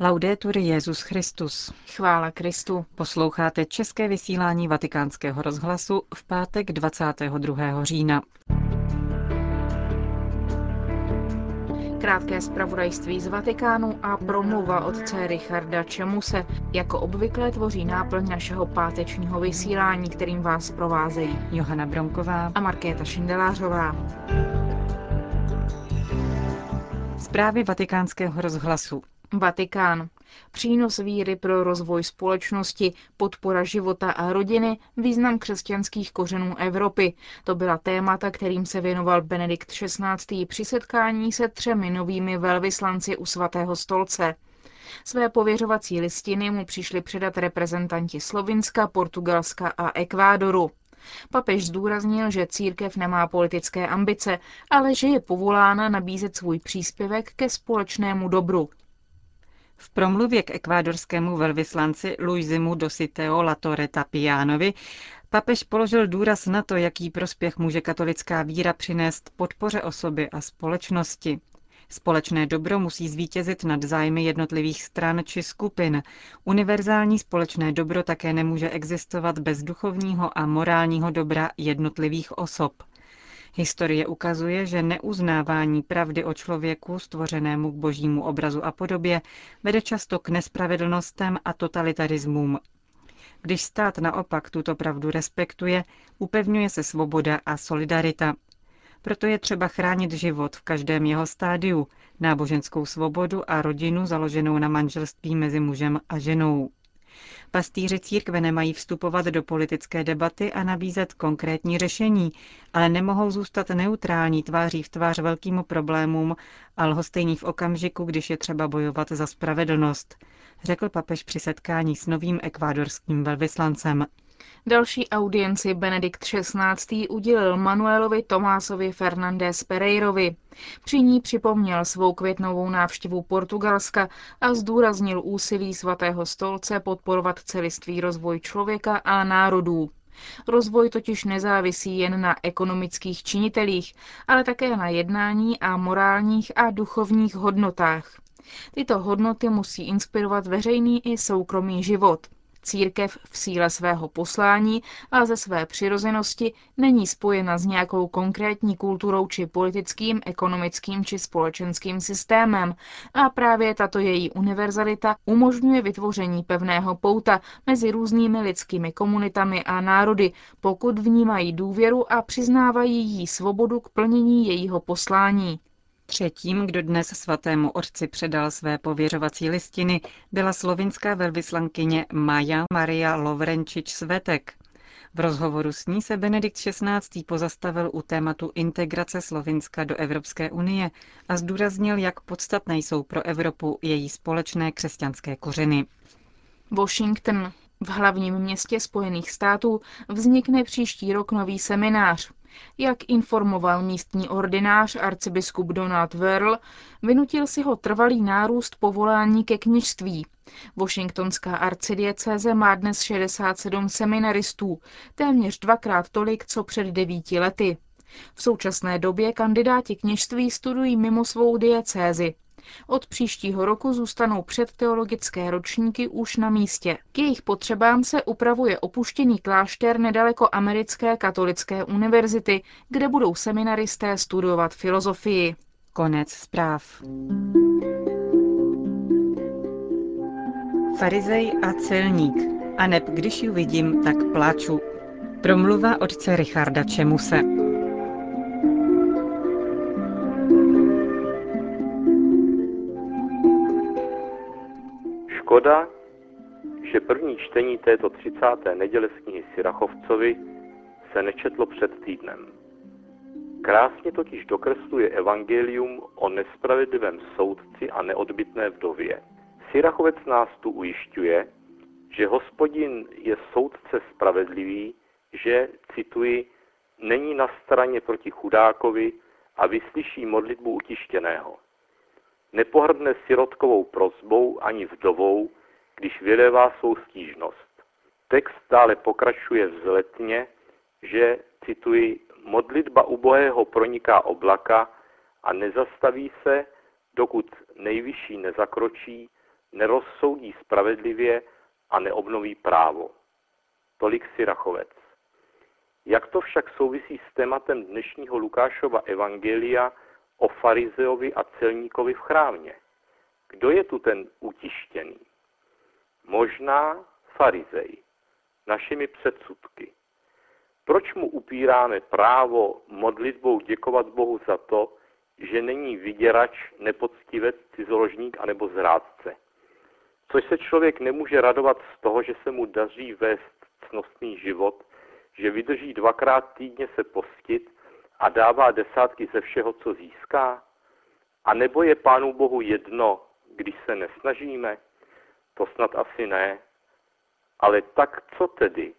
Laudetur Jezus Christus. Chvála Kristu. Posloucháte české vysílání Vatikánského rozhlasu v pátek 22. října. Krátké zpravodajství z Vatikánu a promluva otce Richarda Čemuse jako obvykle tvoří náplň našeho pátečního vysílání, kterým vás provázejí Johana Bronková a Markéta Šindelářová. Zprávy vatikánského rozhlasu. Vatikán. Přínos víry pro rozvoj společnosti, podpora života a rodiny, význam křesťanských kořenů Evropy. To byla témata, kterým se věnoval Benedikt XVI. při setkání se třemi novými velvyslanci u svatého stolce. Své pověřovací listiny mu přišli předat reprezentanti Slovinska, Portugalska a Ekvádoru. Papež zdůraznil, že církev nemá politické ambice, ale že je povolána nabízet svůj příspěvek ke společnému dobru. V promluvě k ekvádorskému velvyslanci Luisimu Dositeo Latore Tapianovi papež položil důraz na to, jaký prospěch může katolická víra přinést podpoře osoby a společnosti. Společné dobro musí zvítězit nad zájmy jednotlivých stran či skupin. Univerzální společné dobro také nemůže existovat bez duchovního a morálního dobra jednotlivých osob. Historie ukazuje, že neuznávání pravdy o člověku, stvořenému k božímu obrazu a podobě, vede často k nespravedlnostem a totalitarismům. Když stát naopak tuto pravdu respektuje, upevňuje se svoboda a solidarita. Proto je třeba chránit život v každém jeho stádiu, náboženskou svobodu a rodinu založenou na manželství mezi mužem a ženou. Pastýři církve nemají vstupovat do politické debaty a nabízet konkrétní řešení, ale nemohou zůstat neutrální tváří v tvář velkým problémům a lhostejní v okamžiku, když je třeba bojovat za spravedlnost, řekl papež při setkání s novým ekvádorským velvyslancem. Další audienci Benedikt XVI. udělil Manuelovi Tomásovi Fernandez Pereirovi. Při ní připomněl svou květnovou návštěvu Portugalska a zdůraznil úsilí svatého stolce podporovat celistvý rozvoj člověka a národů. Rozvoj totiž nezávisí jen na ekonomických činitelích, ale také na jednání a morálních a duchovních hodnotách. Tyto hodnoty musí inspirovat veřejný i soukromý život. Církev v síle svého poslání a ze své přirozenosti není spojena s nějakou konkrétní kulturou či politickým, ekonomickým či společenským systémem a právě tato její univerzalita umožňuje vytvoření pevného pouta mezi různými lidskými komunitami a národy, pokud vnímají důvěru a přiznávají jí svobodu k plnění jejího poslání. Třetím, kdo dnes svatému otci předal své pověřovací listiny, byla slovinská velvyslankyně Maja Maria Lovrenčič Svetek. V rozhovoru s ní se Benedikt XVI. pozastavil u tématu integrace Slovinska do Evropské unie a zdůraznil, jak podstatné jsou pro Evropu její společné křesťanské kořeny. Washington. V hlavním městě Spojených států vznikne příští rok nový seminář. Jak informoval místní ordinář arcibiskup Donald Verl, vynutil si ho trvalý nárůst povolání ke kněžství. Washingtonská arcidiecéze má dnes 67 seminaristů, téměř dvakrát tolik, co před devíti lety. V současné době kandidáti kněžství studují mimo svou diecézi. Od příštího roku zůstanou předteologické ročníky už na místě. K jejich potřebám se upravuje opuštěný klášter nedaleko americké katolické univerzity, kde budou seminaristé studovat filozofii. Konec zpráv. Farizej a celník. A neb když ji vidím, tak pláču. Promluva otce Richarda Čemuse. Škoda, že první čtení této 30. neděle z knihy Sirachovcovi se nečetlo před týdnem. Krásně totiž dokresluje evangelium o nespravedlivém soudci a neodbitné vdově. Sirachovec nás tu ujišťuje, že hospodin je soudce spravedlivý, že, cituji, není na straně proti chudákovi a vyslyší modlitbu utištěného nepohrdne sirotkovou prozbou ani vdovou, když vydevá svou stížnost. Text dále pokračuje vzletně, že, cituji, modlitba ubohého proniká oblaka a nezastaví se, dokud nejvyšší nezakročí, nerozsoudí spravedlivě a neobnoví právo. Tolik Sirachovec. Jak to však souvisí s tématem dnešního Lukášova evangelia o farizeovi a celníkovi v chrámě? Kdo je tu ten utištěný? Možná farizej, našimi předsudky. Proč mu upíráme právo modlitbou děkovat Bohu za to, že není vyděrač, nepoctivec, cizoložník anebo zrádce? Což se člověk nemůže radovat z toho, že se mu daří vést cnostný život, že vydrží dvakrát týdně se postit a dává desátky ze všeho, co získá? A nebo je Pánu Bohu jedno, když se nesnažíme? To snad asi ne. Ale tak co tedy?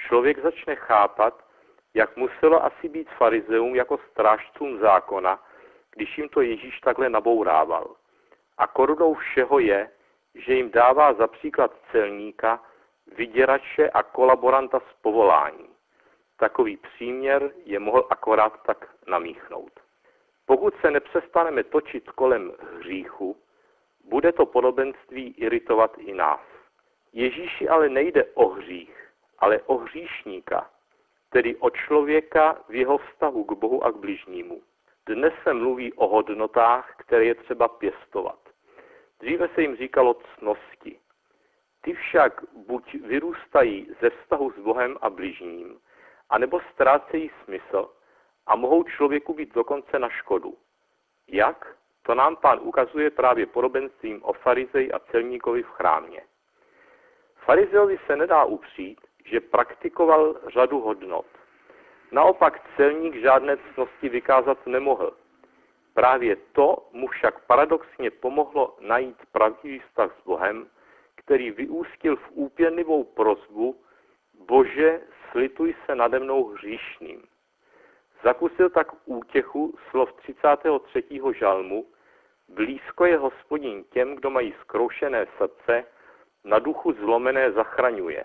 Člověk začne chápat, jak muselo asi být farizeum jako strážcům zákona, když jim to Ježíš takhle nabourával. A korunou všeho je, že jim dává za příklad celníka, vyděrače a kolaboranta z povolání. Takový příměr je mohl akorát tak namíchnout. Pokud se nepřestaneme točit kolem hříchu, bude to podobenství iritovat i nás. Ježíši ale nejde o hřích, ale o hříšníka, tedy o člověka v jeho vztahu k Bohu a k bližnímu. Dnes se mluví o hodnotách, které je třeba pěstovat. Dříve se jim říkalo cnosti. Ty však buď vyrůstají ze vztahu s Bohem a bližním, anebo ztrácejí smysl a mohou člověku být dokonce na škodu. Jak? To nám pán ukazuje právě podobenstvím o farizej a celníkovi v chrámě. Farizeovi se nedá upřít, že praktikoval řadu hodnot. Naopak celník žádné cnosti vykázat nemohl. Právě to mu však paradoxně pomohlo najít pravdivý vztah s Bohem, který vyústil v úpěnlivou prozbu Bože, slituj se nade mnou hříšným. Zakusil tak útěchu slov 33. žalmu, blízko je hospodin těm, kdo mají zkroušené srdce, na duchu zlomené zachraňuje.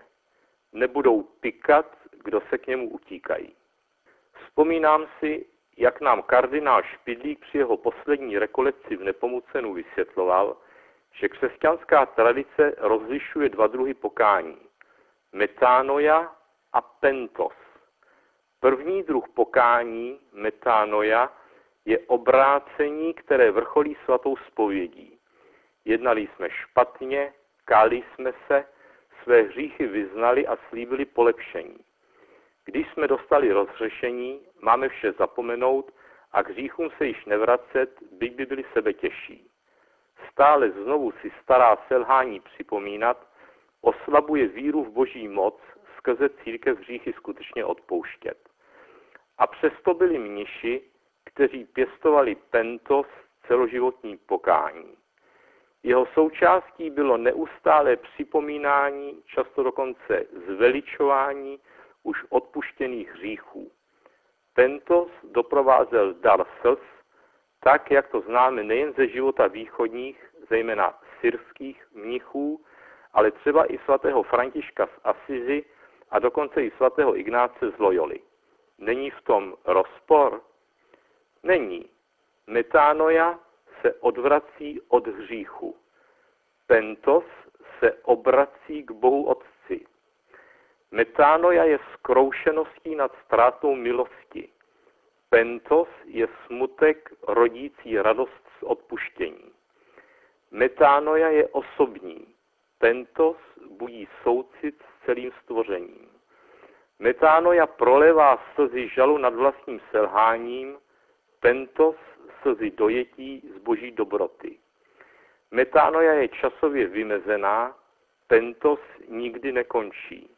Nebudou pikat, kdo se k němu utíkají. Vzpomínám si, jak nám kardinál Špidlík při jeho poslední rekolekci v Nepomucenu vysvětloval, že křesťanská tradice rozlišuje dva druhy pokání. Metánoja a pentos. První druh pokání, metánoja, je obrácení, které vrcholí svatou spovědí. Jednali jsme špatně, káli jsme se, své hříchy vyznali a slíbili polepšení. Když jsme dostali rozřešení, máme vše zapomenout a k hříchům se již nevracet, byť by byli sebe těžší. Stále znovu si stará selhání připomínat, oslabuje víru v boží moc skrze církev hříchy skutečně odpouštět. A přesto byli mniši, kteří pěstovali pentos celoživotní pokání. Jeho součástí bylo neustálé připomínání, často dokonce zveličování už odpuštěných hříchů. Pentos doprovázel dar slz, tak, jak to známe nejen ze života východních, zejména syrských mnichů, ale třeba i svatého Františka z Asizi a dokonce i svatého Ignáce z Loyoli. Není v tom rozpor? Není. Metánoja se odvrací od hříchu. Pentos se obrací k Bohu Otci. Metánoja je zkroušeností nad ztrátou milosti. Pentos je smutek rodící radost z odpuštění. Metánoja je osobní. Pentos budí soucit celým stvořením. Metánoja prolevá slzy žalu nad vlastním selháním, pentos slzy dojetí z boží dobroty. Metánoja je časově vymezená, pentos nikdy nekončí.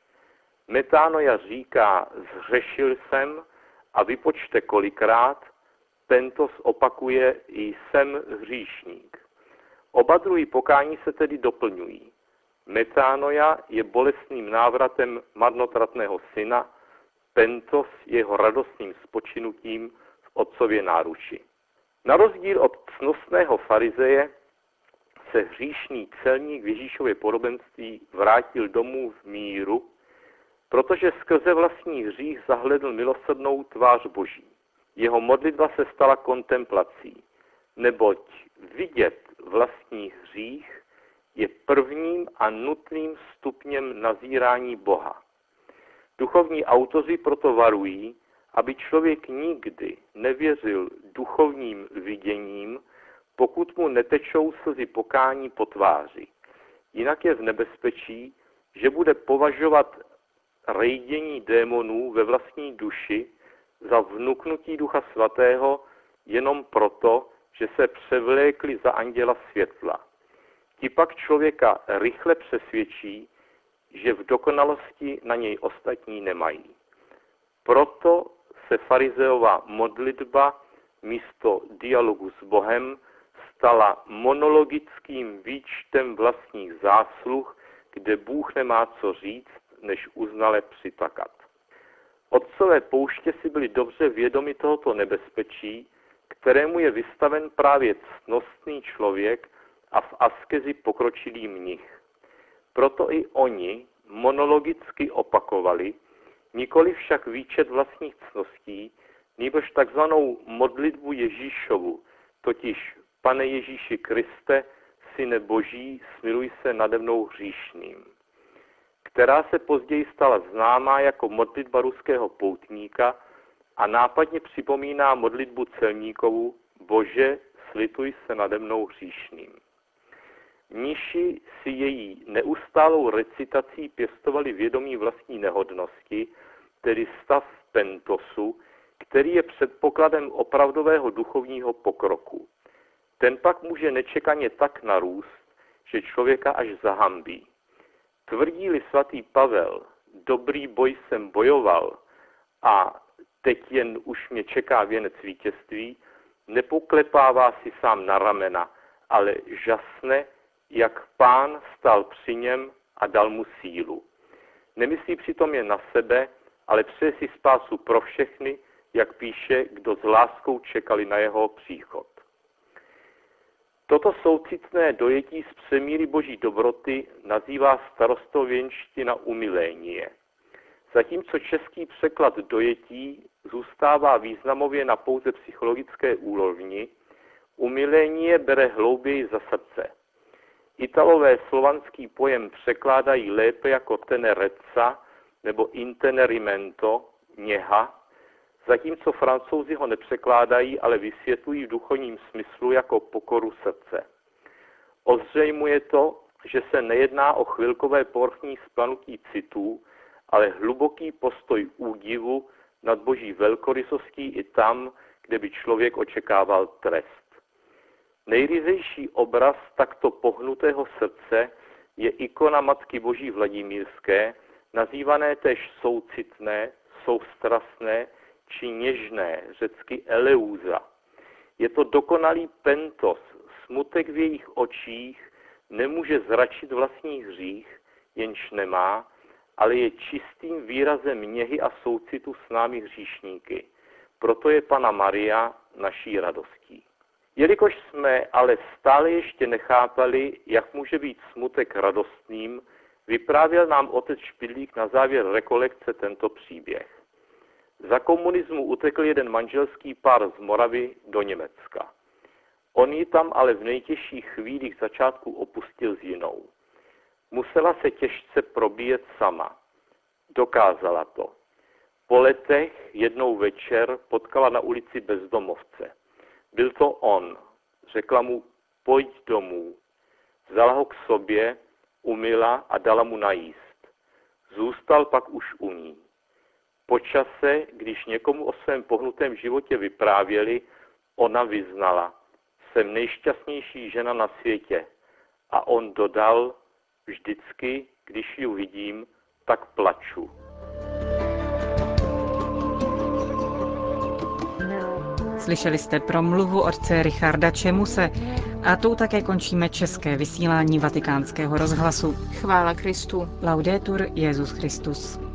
Metánoja říká, zřešil jsem a vypočte kolikrát, pentos opakuje, jsem hříšník. Oba druhy pokání se tedy doplňují. Metánoja je bolestným návratem marnotratného syna, pentos jeho radostným spočinutím v otcově náruči. Na rozdíl od cnostného farizeje se hříšný celník v Ježíšově podobenství vrátil domů v míru, protože skrze vlastní hřích zahledl milosrdnou tvář Boží. Jeho modlitba se stala kontemplací, neboť vidět vlastní hřích a nutným stupněm nazírání Boha. Duchovní autoři proto varují, aby člověk nikdy nevěřil duchovním viděním, pokud mu netečou slzy pokání po tváři. Jinak je v nebezpečí, že bude považovat rejdění démonů ve vlastní duši za vnuknutí Ducha Svatého jenom proto, že se převlékli za anděla světla. Ti pak člověka rychle přesvědčí, že v dokonalosti na něj ostatní nemají. Proto se farizeová modlitba místo dialogu s Bohem stala monologickým výčtem vlastních zásluh, kde Bůh nemá co říct, než uznale přitakat. Otcové pouště si byli dobře vědomi tohoto nebezpečí, kterému je vystaven právě ctnostný člověk a v askezi pokročilý mnich. Proto i oni monologicky opakovali, nikoli však výčet vlastních cností, nebož takzvanou modlitbu Ježíšovu, totiž Pane Ježíši Kriste, Syne Boží, smiluj se nade mnou hříšným, která se později stala známá jako modlitba ruského poutníka a nápadně připomíná modlitbu celníkovu Bože, slituj se nade mnou hříšným. Mniši si její neustálou recitací pěstovali vědomí vlastní nehodnosti, tedy stav pentosu, který je předpokladem opravdového duchovního pokroku. Ten pak může nečekaně tak narůst, že člověka až zahambí. Tvrdí-li svatý Pavel, dobrý boj jsem bojoval a teď jen už mě čeká věnec vítězství, nepoklepává si sám na ramena, ale žasne, jak pán stal při něm a dal mu sílu. Nemyslí přitom jen na sebe, ale přeje si spásu pro všechny, jak píše, kdo s láskou čekali na jeho příchod. Toto soucitné dojetí z přemíry boží dobroty nazývá starostověnština umilénie. Zatímco český překlad dojetí zůstává významově na pouze psychologické úrovni, umilénie bere hlouběji za srdce. Italové slovanský pojem překládají lépe jako tenerezza nebo intenerimento, něha, zatímco francouzi ho nepřekládají, ale vysvětlují v duchovním smyslu jako pokoru srdce. Ozřejmuje to, že se nejedná o chvilkové porchní splanutí citů, ale hluboký postoj údivu nad boží velkorysostí i tam, kde by člověk očekával trest. Nejryzejší obraz takto pohnutého srdce je ikona Matky Boží Vladimírské, nazývané tež soucitné, soustrasné či něžné, řecky eleúza. Je to dokonalý pentos, smutek v jejich očích nemůže zračit vlastní hřích, jenž nemá, ale je čistým výrazem něhy a soucitu s námi hříšníky. Proto je Pana Maria naší radostí. Jelikož jsme ale stále ještě nechápali, jak může být smutek radostným, vyprávěl nám otec Špidlík na závěr rekolekce tento příběh. Za komunismu utekl jeden manželský pár z Moravy do Německa. On ji tam ale v nejtěžších chvílích začátku opustil s jinou. Musela se těžce probíjet sama. Dokázala to. Po letech jednou večer potkala na ulici bezdomovce. Byl to on. Řekla mu, pojď domů. Vzala ho k sobě, umila a dala mu najíst. Zůstal pak už u ní. Po čase, když někomu o svém pohnutém životě vyprávěli, ona vyznala, jsem nejšťastnější žena na světě. A on dodal, vždycky, když ji vidím, tak plaču. Slyšeli jste promluvu otce Richarda Čemuse a tou také končíme české vysílání vatikánského rozhlasu. Chvála Kristu. Laudetur Jezus Christus.